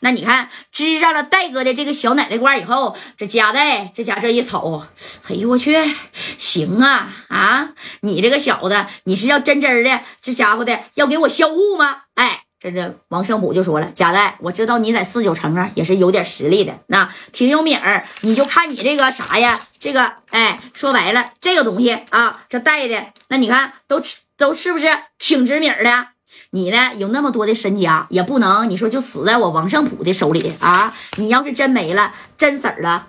那你看支上了戴哥的这个小奶奶瓜以后，这夹带这家这一瞅，哎呦我去，行啊啊！你这个小子，你是要真真的这家伙的要给我销户吗？哎，这这王胜普就说了，夹带，我知道你在四九城啊也是有点实力的，那挺有名儿。你就看你这个啥呀，这个哎，说白了这个东西啊，这带的那你看都都是不是挺知名的？你呢？有那么多的身家，也不能你说就死在我王胜普的手里啊！你要是真没了，真死了，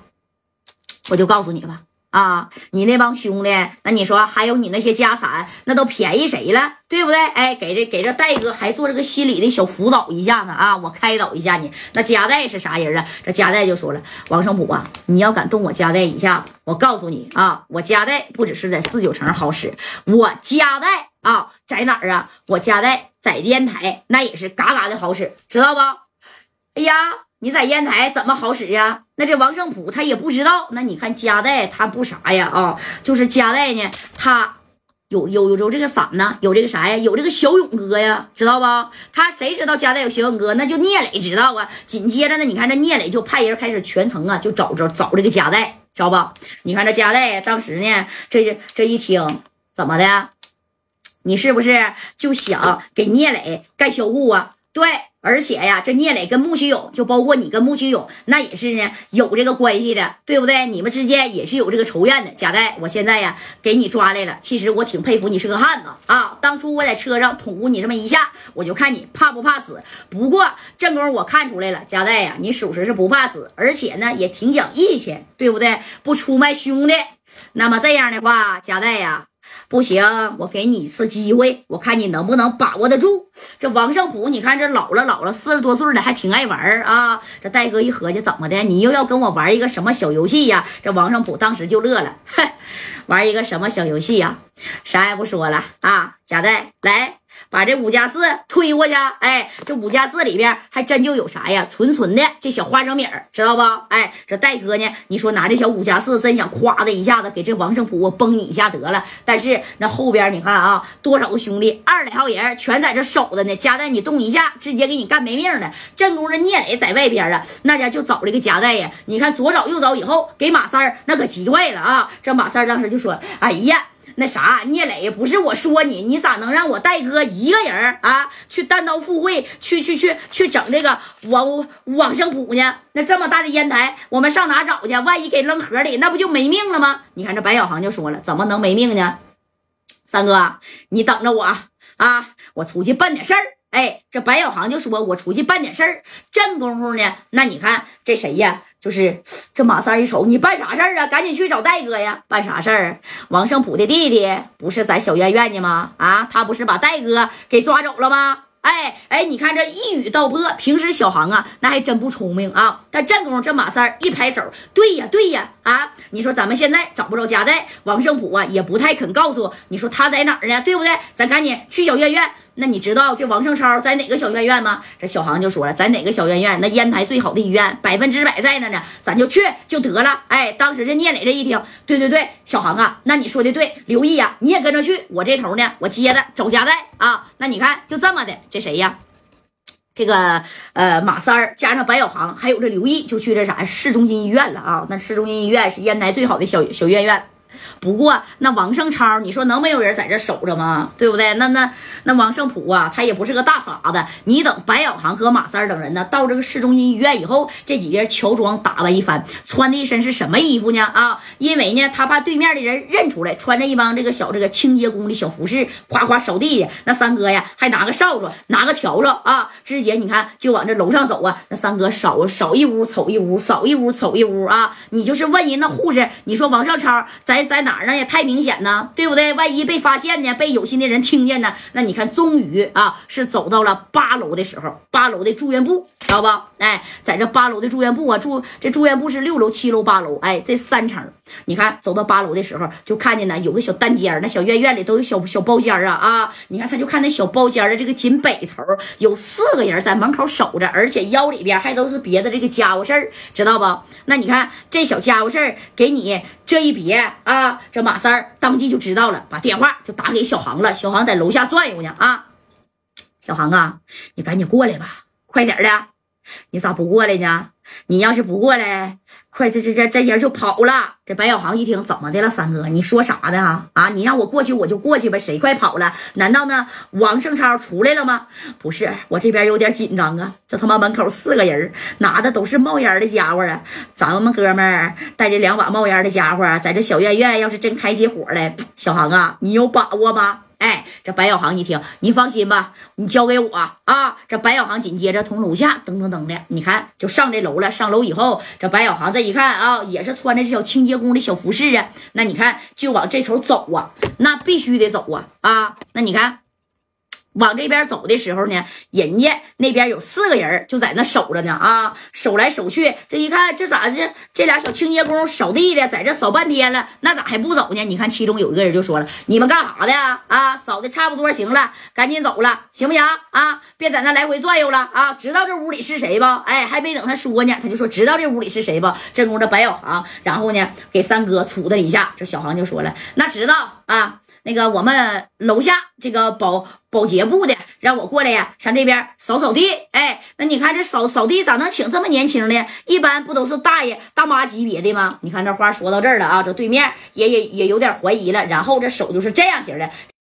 我就告诉你吧啊！你那帮兄弟，那你说还有你那些家产，那都便宜谁了？对不对？哎，给这给这戴哥还做这个心理的小辅导一下呢啊！我开导一下你。那加代是啥人啊？这加代就说了：“王胜普啊，你要敢动我加代一下，我告诉你啊，我加代不只是在四九城好使，我加代啊，在哪儿啊？我加代。”在烟台那也是嘎嘎的好使，知道不？哎呀，你在烟台怎么好使呀？那这王胜普他也不知道。那你看加代他不啥呀？啊，就是加代呢，他有有有这个伞呢，有这个啥呀？有这个小勇哥呀，知道不？他谁知道加代有小勇哥？那就聂磊知道啊。紧接着呢，你看这聂磊就派人开始全程啊，就找着找这个加代，知道吧？你看这加代当时呢，这这一听怎么的？你是不是就想给聂磊干销户啊？对，而且呀，这聂磊跟穆须勇，就包括你跟穆须勇，那也是呢，有这个关系的，对不对？你们之间也是有这个仇怨的。贾代，我现在呀，给你抓来了。其实我挺佩服你是个汉子啊！当初我在车上捅咕你这么一下，我就看你怕不怕死。不过这功夫我看出来了，贾代呀，你属实是不怕死，而且呢，也挺讲义气，对不对？不出卖兄弟。那么这样的话，贾代呀。不行，我给你一次机会，我看你能不能把握得住。这王胜普，你看这老了老了，四十多岁了，还挺爱玩啊。这戴哥一合计，怎么的？你又要跟我玩一个什么小游戏呀？这王胜普当时就乐了，哼 玩一个什么小游戏呀？啥也不说了啊，贾戴来。把这五加四推过去，哎，这五加四里边还真就有啥呀？纯纯的这小花生米儿，知道不？哎，这戴哥呢？你说拿这小五加四，真想夸的一下子给这王胜普我崩你一下得了。但是那后边你看啊，多少个兄弟，二来号人全在这守着呢。夹带你动一下，直接给你干没命了。正宫这聂磊在外边啊，那家就找了个夹带呀。你看左找右找以后，给马三儿那可急坏了啊。这马三儿当时就说：“哎呀。”那啥，聂磊不是我说你，你咋能让我戴哥一个人啊去单刀赴会，去去去去整这个往往上补呢？那这么大的烟台，我们上哪找去？万一给扔河里，那不就没命了吗？你看这白小航就说了，怎么能没命呢？三哥，你等着我啊，我出去办点事儿。哎，这白小航就说，我出去办点事儿。正功夫呢，那你看这谁呀？就是这马三一瞅，你办啥事儿啊？赶紧去找戴哥呀！办啥事儿？王胜普的弟弟不是在小院院呢吗？啊，他不是把戴哥给抓走了吗？哎哎，你看这一语道破。平时小航啊，那还真不聪明啊。但正宫这马三一拍手，对呀对呀啊！你说咱们现在找不着家带，王胜普啊也不太肯告诉。你说他在哪儿呢？对不对？咱赶紧去小院院。那你知道这王胜超在哪个小院院吗？这小航就说了，在哪个小院院？那烟台最好的医院，百分之百在那呢，咱就去就得了。哎，当时这聂磊这一听，对对对，小航啊，那你说的对，刘毅呀，你也跟着去。我这头呢，我接着找家带啊。那你看，就这么的，这谁呀？这个呃，马三儿加上白小航，还有这刘毅，就去这啥市中心医院了啊。那市中心医院是烟台最好的小小院院。不过那王胜超，你说能没有人在这守着吗？对不对？那那那王胜普啊，他也不是个大傻子。你等白小航和马三等人呢，到这个市中心医院以后，这几件乔装打扮一番，穿的一身是什么衣服呢？啊，因为呢，他怕对面的人认出来，穿着一帮这个小这个清洁工的小服饰，夸夸扫地的。那三哥呀，还拿个扫帚，拿个笤帚啊，直接你看就往这楼上走啊。那三哥扫扫一屋瞅一屋，扫一屋瞅一屋啊。你就是问人那护士，你说王胜超在。在哪儿呢？也太明显呢，对不对？万一被发现呢？被有心的人听见呢？那你看，终于啊，是走到了八楼的时候，八楼的住院部，知道不？哎，在这八楼的住院部啊，住这住院部是六楼、七楼、八楼，哎，这三层。你看，走到八楼的时候，就看见呢，有个小单间那小院院里都有小小包间啊啊！你看，他就看那小包间的这个紧北头，有四个人在门口守着，而且腰里边还都是别的这个家伙事儿，知道不？那你看这小家伙事儿，给你这一别啊！这马三当即就知道了，把电话就打给小航了。小航在楼下转悠呢啊，小航啊，你赶紧过来吧，快点的你咋不过来呢？你要是不过来，快这这这这人就跑了。这白小航一听，怎么的了，三哥？你说啥的啊？啊，你让我过去我就过去呗，谁快跑了？难道呢？王胜超出来了吗？不是，我这边有点紧张啊。这他妈门口四个人，拿的都是冒烟的家伙啊！咱们哥们儿带着两把冒烟的家伙，在这小院院，要是真开起火来，小航啊，你有把握吗？哎，这白小航一听，你放心吧，你交给我啊！这白小航紧接着从楼下噔噔噔的，你看就上这楼了。上楼以后，这白小航这一看啊，也是穿着这小清洁工的小服饰啊。那你看就往这头走啊，那必须得走啊啊！那你看。往这边走的时候呢，人家那边有四个人就在那守着呢啊，守来守去。这一看，这咋这这俩小清洁工扫地的，在这扫半天了，那咋还不走呢？你看，其中有一个人就说了：“你们干啥的呀？啊，扫的差不多行了，赶紧走了，行不行？啊，别在那来回转悠了啊！知道这屋里是谁不？哎，还没等他说呢，他就说知道这屋里是谁不？正宫这白小航，然后呢，给三哥杵他一下。这小航就说了：那知道啊。”那个我们楼下这个保保洁部的让我过来呀，上这边扫扫地。哎，那你看这扫扫地咋能请这么年轻的？一般不都是大爷大妈级别的吗？你看这话说到这儿了啊，这对面也也也有点怀疑了，然后这手就是这样型的。